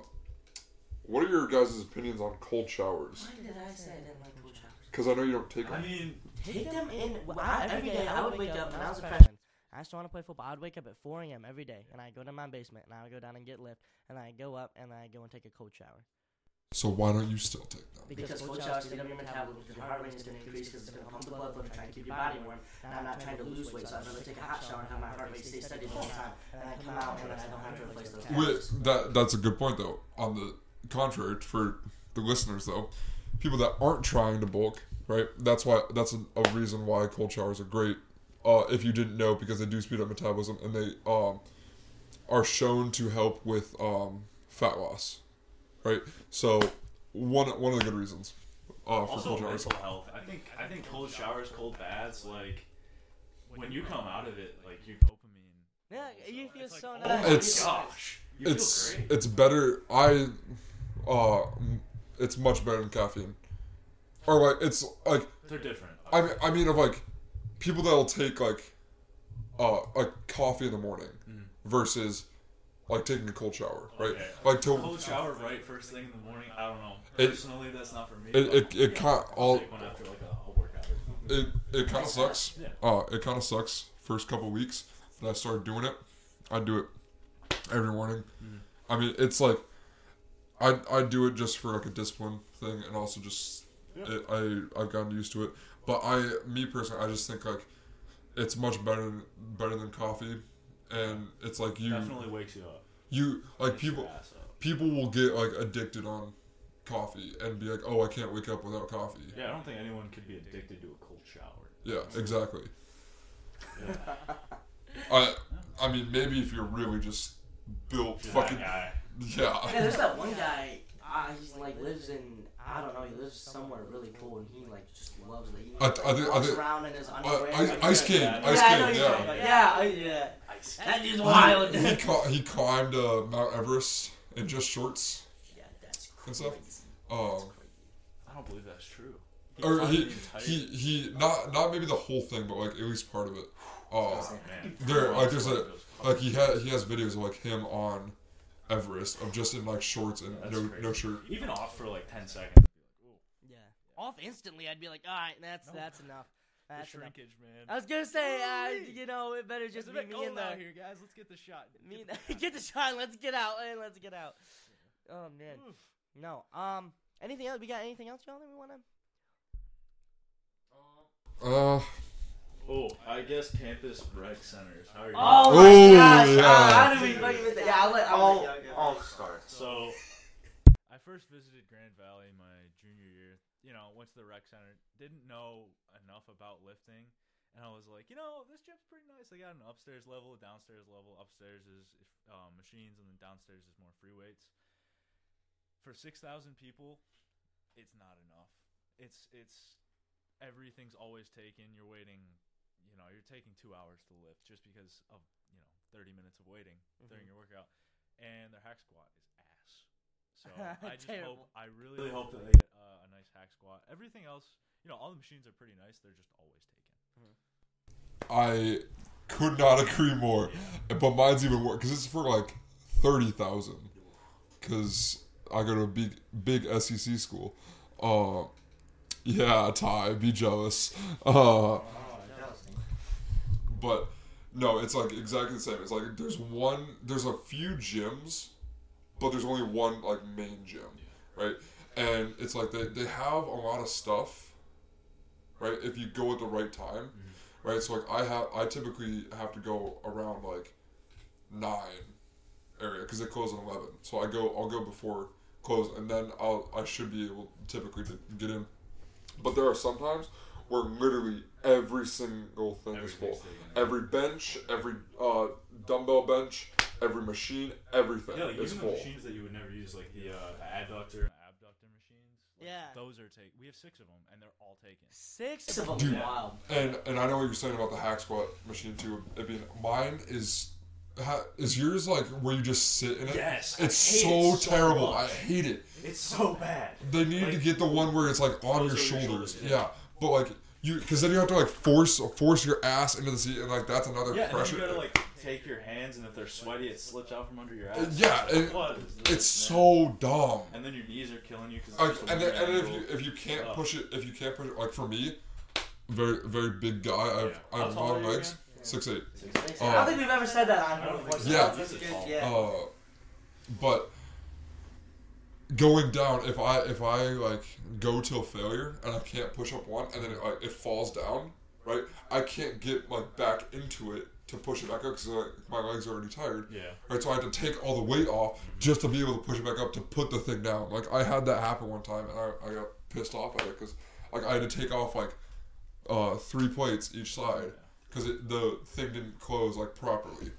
what are your guys' opinions on cold showers? Why did I say I didn't like cold showers? Because I know you don't take them. I mean, Take them in. Well, I, every day I would wake up when I was a freshman. I used to want to play football. I'd wake up at 4 a.m. every day, and I go to my basement, and I would go down and get lift, and I go up, and I go and take a cold shower. So why don't you still take them? Because cold showers get up your metabolism, your heart rate is going to increase because it's going to pump the blood flow to try and keep your body warm. And I'm not trying to lose weight, so I'd rather take a hot shower and have my heart rate stay steady the whole time. And I come out and then I don't have to replace those calories. Wait, that that's a good point though. On the contrary, for the listeners though, people that aren't trying to bulk, right? That's why that's a, a reason why cold showers are great. Uh, if you didn't know, because they do speed up metabolism and they um, are shown to help with um, fat loss, right? So one one of the good reasons uh, for also cold showers. mental health. I think I think cold showers, cold baths, like when you come out of it, like your dopamine. Yeah, you It's feel like, so oh nice. my It's- gosh, you it's feel great. it's better. I uh, it's much better than caffeine, or like it's like They're different. I mean, I mean of like people that'll take like uh like coffee in the morning versus like taking a cold shower, right? Okay. Like to Cold shower right first thing in the morning. I don't know. It- Personally, that's not for me. it but it, it kind all take one after like a, a workout. Or something. it it kind of sucks. Yeah. Uh, it kind of sucks first couple weeks that I started doing it. I do it every morning. I mean, it's like I I do it just for like a discipline thing, and also just it, I I've gotten used to it. But I, me personally, I just think like it's much better than, better than coffee, and it's like you Definitely wakes you up. you like Wakes people up. people will get like addicted on coffee and be like, oh, I can't wake up without coffee. Yeah, I don't think anyone could be addicted to a cold shower. Yeah, exactly. Yeah. I I mean maybe if you're really just built That fucking guy. yeah. Yeah, there's that one guy. Uh, he's like lives in I don't know. He lives somewhere really cool, and he like just loves it. He I th- I think- I walks think- around in his Uh, underwear. Ice, like- Ice King, Yeah, Ice yeah, I know King, you're yeah. Yeah, I- yeah. Ice That dude's He- wild. He, cli- he climbed uh, Mount Everest in just shorts. Yeah, that's And stuff. crazy. Um, I don't believe that's true. or he he he not not maybe the whole thing, but like at least part of it. Uh, Man, there like there's a like he had he has videos of like him on Everest of just in like shorts and no crazy. no shirt. Even off for like ten seconds. I'd be like, ooh, Yeah. Off instantly, I'd be like, all right, that's No. that's enough. the That's enough. shrinkage, man. I was gonna say, uh, you know, it better just It's be me cold in out the here, guys. Let's get the shot. me. Get the- Get the shot. Let's get out. and Let's get out. Oh man. Oof. No. Um. Anything else? We got anything else, y'all? That we want to? Uh, Oh, I guess campus rec centers. How are you? Oh my my Ooh, gosh! gosh. yeah. Uh, how do we fucking miss that? Yeah, I'll let I'll, I'll, let y'all go. I'll start. So, I first visited Grand Valley my junior year. You know, went to the rec center. Didn't know enough about lifting, and I was like, you know, this gym's pretty nice. They got an upstairs level, a downstairs level. Upstairs is um, machines, and then downstairs is more free weights. For six thousand people, it's not enough. It's it's everything's always taken. You're waiting. You know, you're taking two hours to lift just because of you know 30 minutes of waiting during Mhm. your workout, and their hack squat is ass. So I just Terrible. hope, I really, Really hope hope that that they get uh, a nice hack squat. Everything else, you know, all the machines are pretty nice. They're just always taken. I could not agree more. But mine's even worse because it's for like thirty thousand. Because I go to a big big SEC school. Uh, yeah, Ty, be jealous. Uh, jealousy. But no, it's like exactly the same. It's like there's one, there's a few gyms, but there's only one like main gym, right? And it's like they, they have a lot of stuff, right? If you go at the right time, mm-hmm. right? So like I have, I typically have to go around like nine area because they close at eleven. So I go, I'll go before close, and then I'll I should be able typically to get in. But there are sometimes where literally every single thing is full. Everything's. Every bench, every uh, dumbbell bench, every machine, everything Yeah, like is even full. the machines that you would never use, like the, uh, the adductor. Abductor machines. like, Yeah. Those are taken. We have six of them, and they're all taken. Six of them. Dude. Wild. And and I know what you're saying about the hack squat machine too. It being mine is. Ha, is yours like where you just sit in it? Yes, I It's hate so it so terrible. much. I hate it. It's so bad. They need to get the one where it's like on your goes over your shoulders. shoulders, yeah. yeah. But like you, because then you have to like force force your ass into the seat, and like that's another Yeah, and then pressure. you gotta like take your hands, and if they're sweaty, it slips out from under your ass. yeah, Like, it- what is this, it's so dumb. And then your knees are killing you because Like, and then, and if you if you can't Ugh. push it, if you can't push it, like for me, very very big guy. I have Yeah. I have tall long are you legs, six eight. I Oh. don't think we've ever said that on I don't before. think so so. Yeah. That's good. Yeah. Uh, but going down, if I if I like go till failure and I can't push up one, and then it, like it falls down, right? I can't get like back into it to push it back up because like, my legs are already tired. Yeah. Right, so I had to take all the weight off just to be able to push it back up to put the thing down. Like I had that happen one time, and I, I got pissed off at it because like I had to take off like uh, three plates each side because the thing didn't close like properly.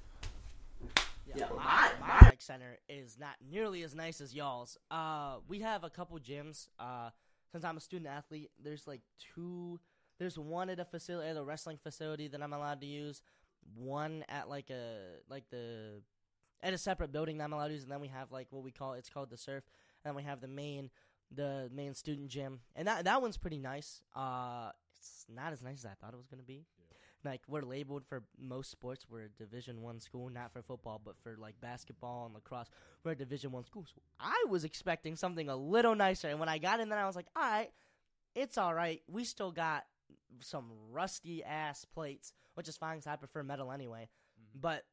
Yeah, my my rec center is not nearly as nice as y'all's. Uh, we have a couple gyms. Uh, since I'm a student athlete, there's like two. There's one at a facility, at a wrestling facility that I'm allowed to use. One at like a like the at a separate building that I'm allowed to use, and then we have like what we call it's called the surf, and then we have the main the main student gym, and that that one's pretty nice. Uh, it's not as nice as I thought it was gonna be. Like we're labeled for most sports, we're a Division One school, not for football, but for like basketball and lacrosse, we're a Division One school. So I was expecting something a little nicer, and when I got in there, I was like, all right, it's all right. We still got some rusty ass plates, which is fine because I prefer metal anyway. But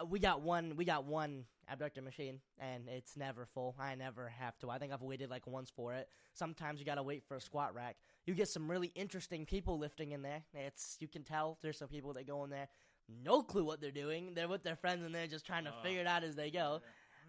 uh, we got one, we got one abductor machine, and it's never full. I never have to. I think I've waited like once for it. Sometimes you gotta wait for a squat rack. You get some really interesting people lifting in there. It's you can tell there's some people that go in there, no clue what they're doing. They're with their friends and they're just trying to Uh, figure it out as they go.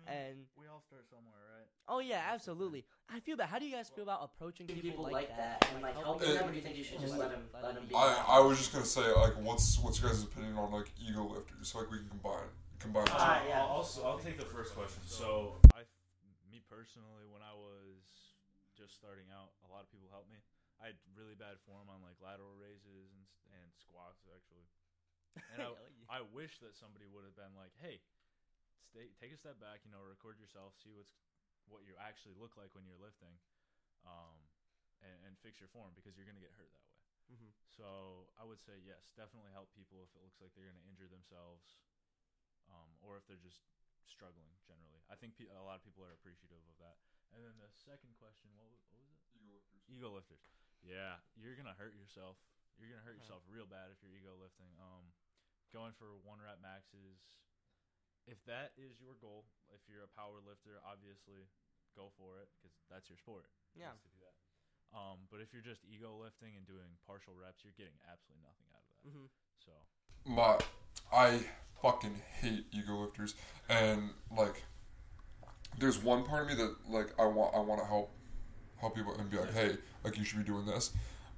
And we all start somewhere, right? oh yeah, absolutely. I feel bad. How do you guys feel about approaching people, People like, like that, that and like helping Uh, them, or do you think you should just let them let them be? I, I was just gonna say like what's what's your guys' opinion on like ego lifters so like we can combine combine. the two. Alright, yeah. I'll, I'll, I'll take the first question. So I, me personally, personally, when I was just starting out, a lot of people helped me. I had really bad form on like lateral raises and and squats actually. And I, I wish that somebody would have been like, "Hey, stay, take a step back. You know, record yourself, see what's what you actually look like when you're lifting, um, and, and fix your form because you're gonna get hurt that way." Mhm. So I would say yes, definitely help people if it looks like they're gonna injure themselves, um, or if they're just struggling generally. I think pe- a lot of people are appreciative of that. And then the second question, what was, what was it? Ego lifters. Yeah, you're gonna hurt yourself. You're gonna hurt Uh-huh. yourself real bad if you're ego lifting. Um, going for one rep maxes. If that is your goal, if you're a power lifter, obviously go for it because that's your sport. Yeah. to do that. Um, but if you're just ego lifting and doing partial reps, you're getting absolutely nothing out of that. Mhm. So my I fucking hate ego lifters and like there's one part of me that like I want I want to help help people and be like hey like you should be doing this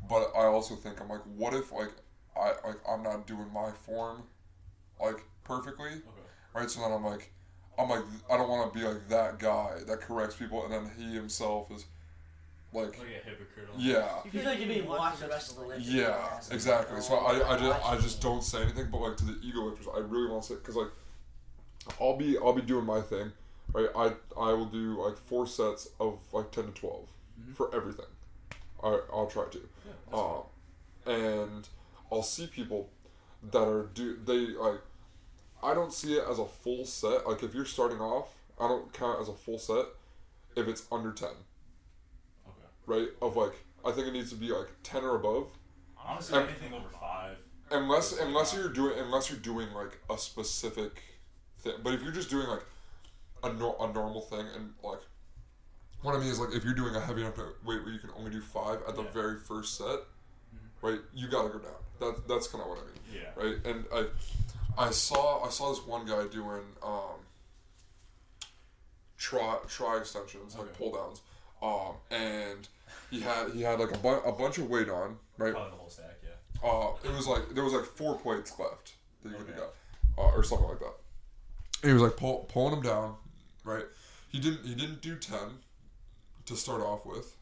but I also think I'm like what if like I like I'm not doing my form like perfectly right so then I'm like I'm like I don't want to be like that guy that corrects people and then he himself is like like a hypocrite. yeah You feel like you're being watched the rest of the lift. yeah, exactly. So I, I just I just don't say anything. But like to the ego lifters, I really want to say because like I'll be I'll be doing my thing, right? I I will do like four sets of like ten to 12 for everything. I I'll try to, um, and I'll see people that are do they like I don't see it as a full set. Like if you're starting off, I don't count as a full set if it's under ten, Okay. right? Of like I think it needs to be like ten or above. Honestly, Um, anything over five. unless unless you're doing unless you're doing like a specific thing but if you're just doing like a, nor- a normal thing and like what i mean is like if you're doing a heavy enough weight where you can only do five at the Yeah. very first set right you gotta go down that, that's kind of what i mean Yeah. right and i i saw i saw this one guy doing um try try extensions like pull downs um and he had he had like a, bu- a bunch of weight on right Probably the whole stack. Yeah. uh, it was like there was like four plates left that you could Okay. have got, uh, or something like that. And he was like pull, pulling them down, right? He didn't he didn't do ten to start off with,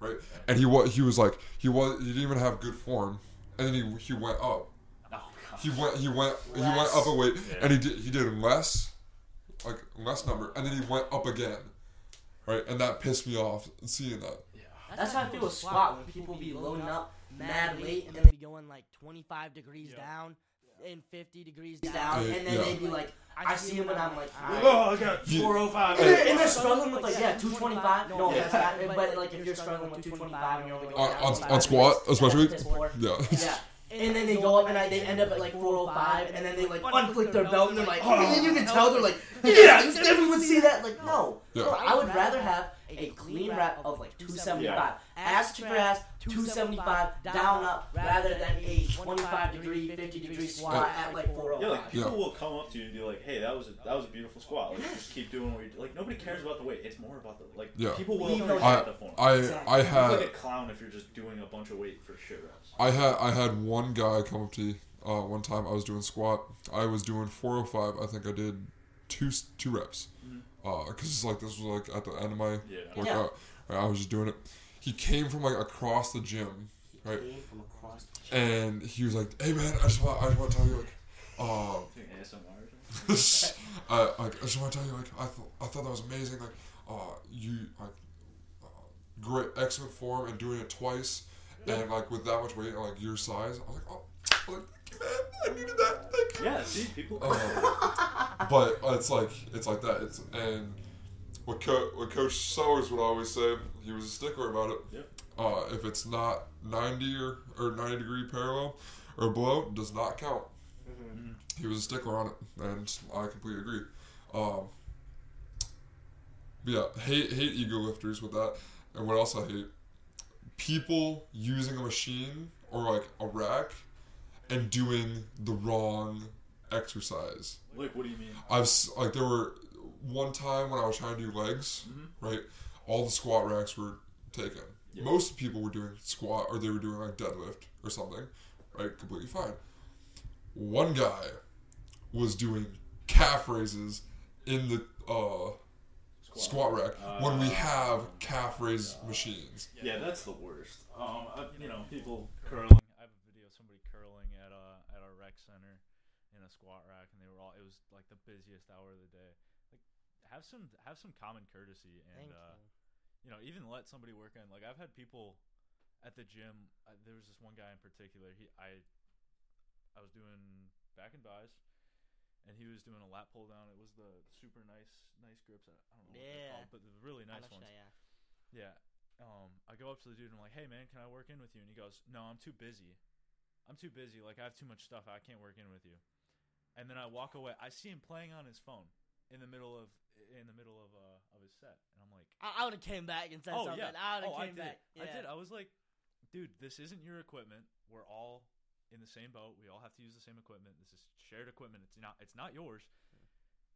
right? And he was he was like he was he didn't even have good form, and then he he went up. Oh. He went he went he went up a weight, Yeah. and he did he did less, like less number, and then he went up again, right? And that pissed me off seeing that. Yeah. That's how I feel with squat when people be loading up mad weight and then they be going like 25 degrees Yeah. down and 50 degrees down, Yeah, and then yeah. they be like, I see him and I'm like, alright. Oh, I got 405. And they're, and they're struggling with like yeah 225. No Yeah. offense, that, but like if you're struggling with 225 and you're only going On, down on, on squat, especially, that's piss poor. yeah. Yeah. And then they go up and I, they end up at like 405, and then they like unclick their belt and they're like, and then you can tell they're like, yeah, everyone would see that? Like, no. Yeah. Bro, I would rather have a clean rep of like 275, ass to grass, 275, down up, rather than a 25 degree, 50 degree squat at like 405. Yeah, like people Yeah. will come up to you and be like, "Hey, that was a, that was a beautiful squat. Like, just keep doing what you're like." Nobody cares about the weight. It's more about the like. Yeah. People will Leave no appreciate I the form. I Exactly. I You look like a clown if you're just doing a bunch of weight for shit reps. I had I had one guy come up to me uh, one time. I was doing squat. I was doing 405. I think I did two two reps. Mhm. Because it's like this was like at the end of my Yeah. workout. Right, I was just doing it. He came from like across the gym, right? Came from across the And he was like, "Hey man, I just want I just want to tell you like, um, Doing ASMR or something? I, like, I just want to tell you, like, I, th- I thought that was amazing. Like, uh, you, like, uh, great, excellent form and doing it twice. And, like, with that much weight and, like, your size, I was like, oh, I was like, thank you, man. I needed that. Thank you. Yeah. See, people. Uh, but it's like, it's like that. It's, and what, Co- what Coach Sellers would always say, he was a stickler about it. Yep. Uh, if it's not 90 or, or 90 degree parallel or below, it does not count Mhm. he was a stickler on it, and I completely agree. Um, but yeah, hate hate ego lifters with that, and what else I hate? People using a machine or like a rack and doing the wrong exercise. Like, what do you mean? I've like there were one time when I was trying to do legs, Mhm. right? All the squat racks were taken. Yeah. Most people were doing squat or they were doing like deadlift or something, right? Completely fine. One guy was doing calf raises in the uh squat rack when we have calf raise machines. Yeah, that's the worst. Um, I, you know, people curling. I have a video of somebody curling at uh at our rec center in a squat rack, and they were all. It was like the busiest hour of the day. Like, have some have some common courtesy, and uh, you. you know, even let somebody work in. Like, I've had people at the gym. Uh, there was this one guy in particular. He, I, I was doing back and bis, and he was doing a lat pull down. It was the super nice, nice grips. I, I don't know Yeah. called, but the really nice ones. yeah. Yeah. Um, I go up to the dude and I'm like, "Hey man, can I work in with you?" And he goes, "No, I'm too busy. I'm too busy. Like I have too much stuff. I can't work in with you." And then I walk away. I see him playing on his phone in the middle of in the middle of uh of his set, and I'm like, I, I would have came back and said "Oh something. yeah, I would have oh I came did. back. I did. I was like, dude, this isn't your equipment. We're all in the same boat. We all have to use the same equipment. This is shared equipment. It's not. It's not yours."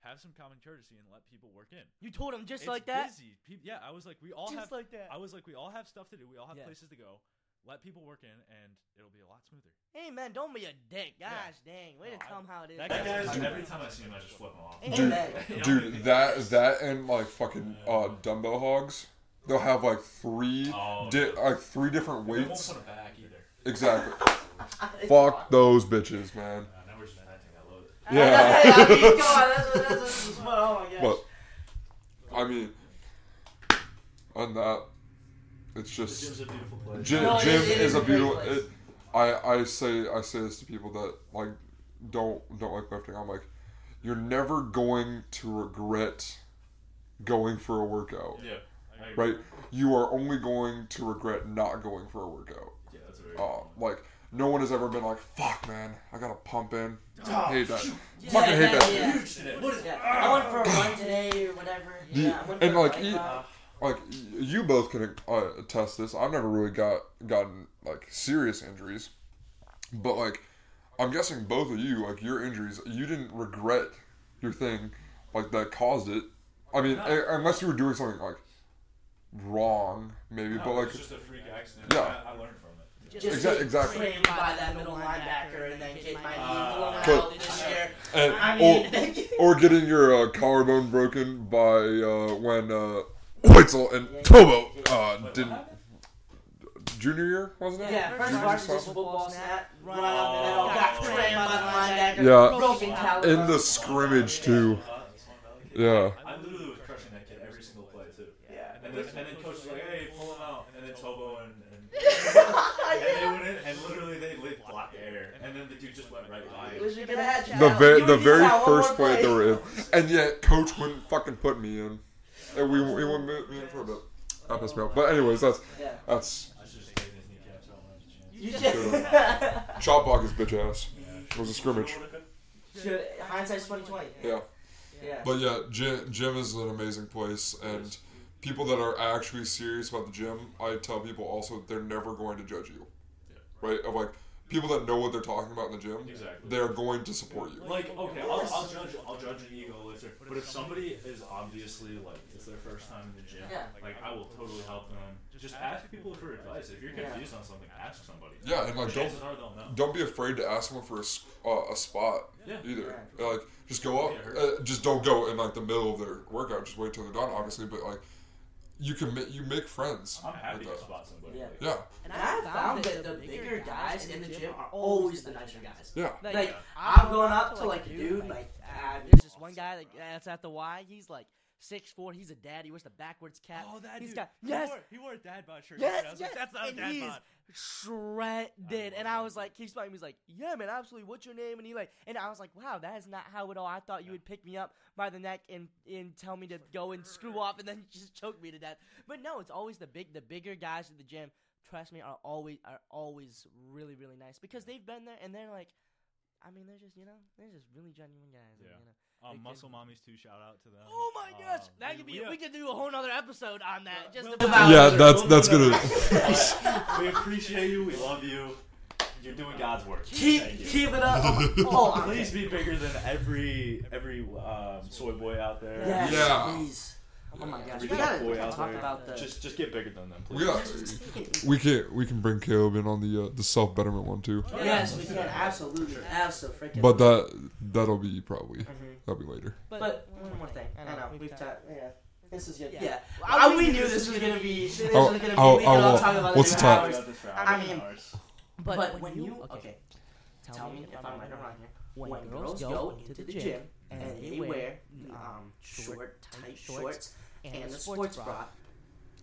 Have some common courtesy and let people work in. You told him just It's like that. Busy. Peop yeah, I was like, we all Just have like that. I was like, we all have stuff to do. We all have Yeah. places to go. Let people work in, and it'll be a lot smoother. Hey man, don't be a dick. Gosh Yeah. dang, way to No, I- tell him how it is. That That guy's guy's- every time I see him, I just flip him off. Dude, man. You know, Dude, that that and like fucking uh, dumbbell hogs. They'll have like three, Oh, di- yeah. like three different They won't weights. put him back either. Exactly. Fuck those bitches, man. Uh, now we're just venting. I love it. Yeah. I mean, come on, that's what, that's what this is. Oh my gosh. But I mean, on that, it's The just gym's a beautiful place. gym. No, it gym is- it is is a a great beautiful. place. It, I I say I say this to people that like don't don't like lifting. I'm like, you're never going to regret going for a workout, Yeah. I agree. right? You are only going to regret not going for a workout. Yeah, that's very. Uh, like no one has ever been like, "Fuck, man, I gotta pump in." Oh, hate that. Yeah, Fucking hate yeah, that. yeah. Huge today. What is Yeah, I went for a run today or whatever. The- Yeah, I went for and a like, bike e- ride. Like you both can uh, attest this. I've never really got gotten like serious injuries, but like I'm guessing both of you, like your injuries, you didn't regret your thing like that caused it. I mean, No. a- unless you were doing something like wrong, maybe. No, but it like, was just a freak accident. Yeah. I, I learned from it. Just Exa- get exactly. framed by that middle linebacker and then get my knee Uh, blown out this year. and, I or mean, or getting your uh, collarbone broken by uh, when Weitzel and Tobo uh, didn't junior year, wasn't it? yeah, first Junior varsity sophomore? football snap, run up and then got oh, by the linebacker. Yeah. broken collarbone. In the scrimmage too. Yeah. I literally was crushing that kid every single play too. Yeah. And then, and then coach was like, "Hey, pull him out," and then Tobo and and, and they went in, and literally they lit block air, and then the dude just went right by It was The you very would the very that one first play they were in, and yet coach wouldn't fucking put me in, and we we wouldn't put me in for a bit. That pissed me off. But anyways, that's Yeah. that's I should just taken his kneecaps out when I was a You chance. just chop block his bitch ass. It was a scrimmage. should hindsight's twenty twenty. Yeah. Yeah. But yeah, gym, gym is an amazing place, and people that are actually serious about the gym, I tell people also they're never going to judge you, right? Of like people that know what they're talking about in the gym, Exactly. they are going to support you. Like, okay, I'll, I'll judge, I'll judge an ego lifter, but if somebody is obviously like it's their first time in the gym, Yeah. like I will totally help them. Just ask people for advice. If you're Yeah. confused on something, ask somebody. Yeah, and like don't Chances are they'll know. don't be afraid to ask someone for a, s- uh, a spot Yeah. either. Like just go up, uh, just don't go in like the middle of their workout. Just wait till they're done, obviously. But like you can make you make friends. I'm happy with to that. spot somebody. Yeah. Yeah, And I found that the bigger guys in the gym are always the nicer guys. yeah. Like, Yeah. I'm going up to like a dude, like, ah, there's this one guy like, that's at the Y. He's like six four. He's a dad. He wears the backwards cap. Oh, that He's dude. got He yes, wore, he wore a dad bod shirt. yes, yes. like, that's not a dad bod. Shredded. I And I was like, he's like, he's like, yeah, man, absolutely. What's your name? And he like, and I was like, wow, that is not how at all. I thought you would pick me up by the neck and and tell me to go and screw off, and then just choke me to death. But no, it's always the big, the bigger guys at the gym. Trust me, are always are always really really nice because they've been there and they're like, I mean, they're just you know they're just really genuine guys. and, Yeah. you know. Um, Muscle can- Mommies too. Shout out to them. Oh my gosh, Um, that could be. we, We could do a whole nother episode on that. Just Well, about Yeah, that's that's gonna. we appreciate you. We love you. You're doing God's work. keep Thank you. keep it up. Oh, I'm- Please be bigger than every every um, soy boy out there. Yes, Yeah. please. Oh my gosh, Every we gotta, boy we gotta talk there. about the. Just just get bigger than them, please. We got. We can we can bring Caleb in on the uh, the self betterment one too, yes, we can absolutely, absolutely. but that that'll be probably Mhm. that'll be later. But one more thing. I know we've talked. Yeah. This is good. Yeah. I, we knew this was gonna be. This Oh, was gonna be. oh, we oh, well, talk about what's the for time? hours. About this for I mean, and hours. But, when you okay, tell me if I'm right or wrong here. When girls go into the gym and they wear um, short, tight shorts and a sports bra,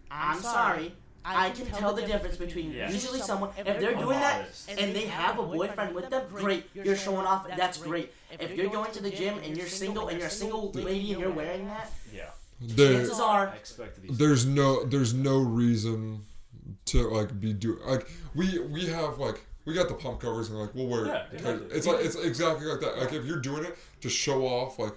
I'm sorry. I can tell the difference between Yeah. usually someone if they're doing that and they have a boyfriend with them, great. You're showing off. That's great. If you're going to the gym and you're single and you're a single lady and you're wearing that, Yeah. There, chances are I expected these. there's no there's no reason to like be do like we we have like we got the pump covers and like we'll wear Yeah, it. exactly. It's like it's exactly like that. Like if you're doing it to show off like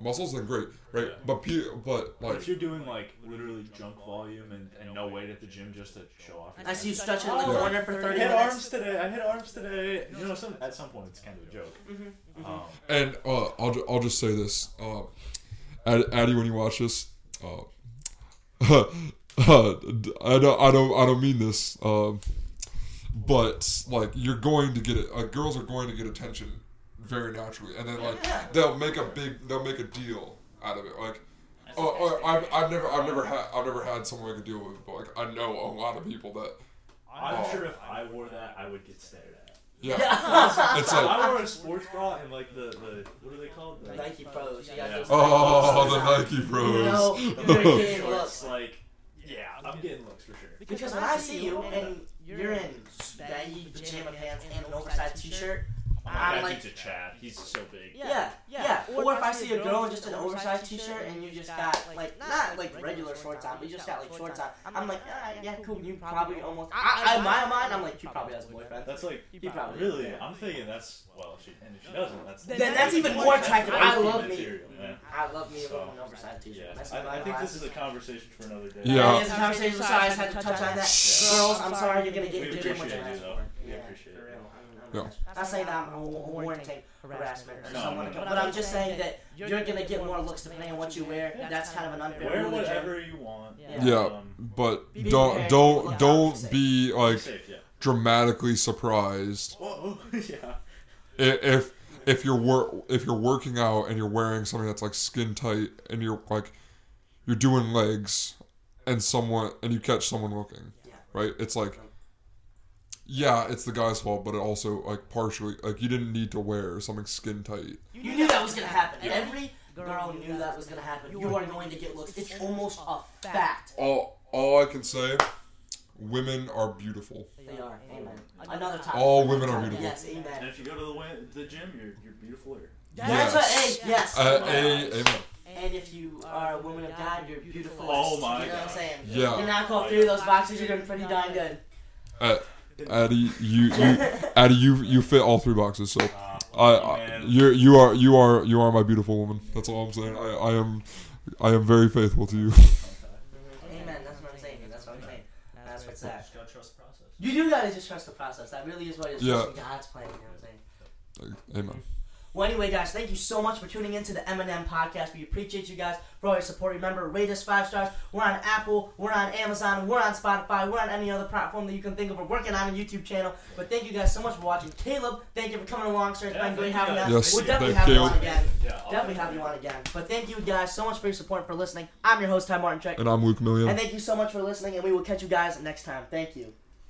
muscles, then great, right? Yeah. But pe- but But like if you're doing like literally junk volume and, and no weight at the gym just to show off, your I see you abs. stretching in the Oh, corner for I hit minutes. arms today. I hit arms today. You know, some at some point it's kind of a joke. Mm-hmm. Um, and uh, I'll ju- I'll just say this, uh, Ad- Addy, when you watch this, uh, uh, I don't I don't I don't mean this, um, but like you're going to get it. Like girls are going to get attention very naturally, and then like Yeah. they'll make a big they'll make a deal out of it. Like, oh, oh I've, I've never I've never had I've never had someone I could deal with, but like I know a lot of people that I'm Oh. sure if I wore that, I would get stared at. yeah, Yeah. it's like I wore a sports bra and like the, the what are they called? The, Nike Pros. You Yeah. oh Nike the Pros. Nike Pros. No, the you're big getting shorts, looks. like yeah, I'm getting looks for sure. Because when I see you and you're in baggy pajama pants and an oversized t-shirt, I'm my god, like- he's a Chad. He's so big. yeah, yeah. Or if I see a girl in just an oversized t-shirt and you just got like not like regular shorts on, but you just got like shorts on, I'm like, ah, yeah, cool. You probably almost. I, I, in my mind, I'm like, she probably has a boyfriend. That's like He probably really. yeah. I'm thinking that's well, she and if she doesn't, that's Then that's even more attractive. I love me. I love me So, with an oversized t-shirt. I, think this is a conversation for another day. Yeah. That is a conversation. Sorry, I had to touch on that. Girls, I'm sorry you're gonna get We in the gym with appreciate your ass though. We appreciate it. Real. I'm- Yeah. I'm not saying that I'm warranting harassment or No, someone, no, no. but I'm just saying that you're gonna get more looks depending on what you wear. That's kind of an unfair Wear rule. of the whatever you want. Yeah, Um, but Be don't prepared. don't Look don't opposite. be be like safe, yeah. dramatically surprised Whoa, yeah. I- if if you're wor- if you're working out and you're wearing something that's like skin tight and you're like you're doing legs and someone and you catch someone looking Yeah. right it's like yeah it's the guy's fault but it also like partially like you didn't need to wear something skin tight You knew that was gonna happen. Every girl knew that was gonna happen. You are going to get looks. It's almost a fact. all all i can say women are beautiful They are. Amen. Another topic. All women are beautiful. Yes, And amen. if you go to the, win- the gym, you're you're beautiful. Or, That's what. Hey, yes. uh, a, amen And if you are a woman of God, you're beautiful. Oh my You know what I'm saying? Yeah. You knock off three of those boxes, you're doing pretty darn good. uh, Addie, you, you, Addie, you, you fit all three boxes. So, uh, I, I you, you are, you are, you are my beautiful woman. That's all I'm saying. I, I am, I am very faithful to you. Amen. That's what I'm saying. That's what I'm saying. That's what's that. Just gotta trust the process. You do gotta just trust the process. That really is what it is. Yeah. God's plan. You know what I'm saying? Amen. Well, anyway, guys, thank you so much for tuning into the Eminem podcast. We appreciate you guys for all your support. Remember, rate us five stars. We're on Apple, we're on Amazon, we're on Spotify, we're on any other platform that you can think of. We're working on a YouTube channel. But thank you guys so much for watching. Caleb, thank you for coming along, sir. It's Yeah, been great having you. guys. on. Yes, We'll definitely thank have you you. on again. Yeah, Definitely have you on again. But thank you guys so much for your support and for listening. I'm your host, Ty Martin Trick. And I'm Luke Million. And thank you so much for listening, and we will catch you guys next time. Thank you.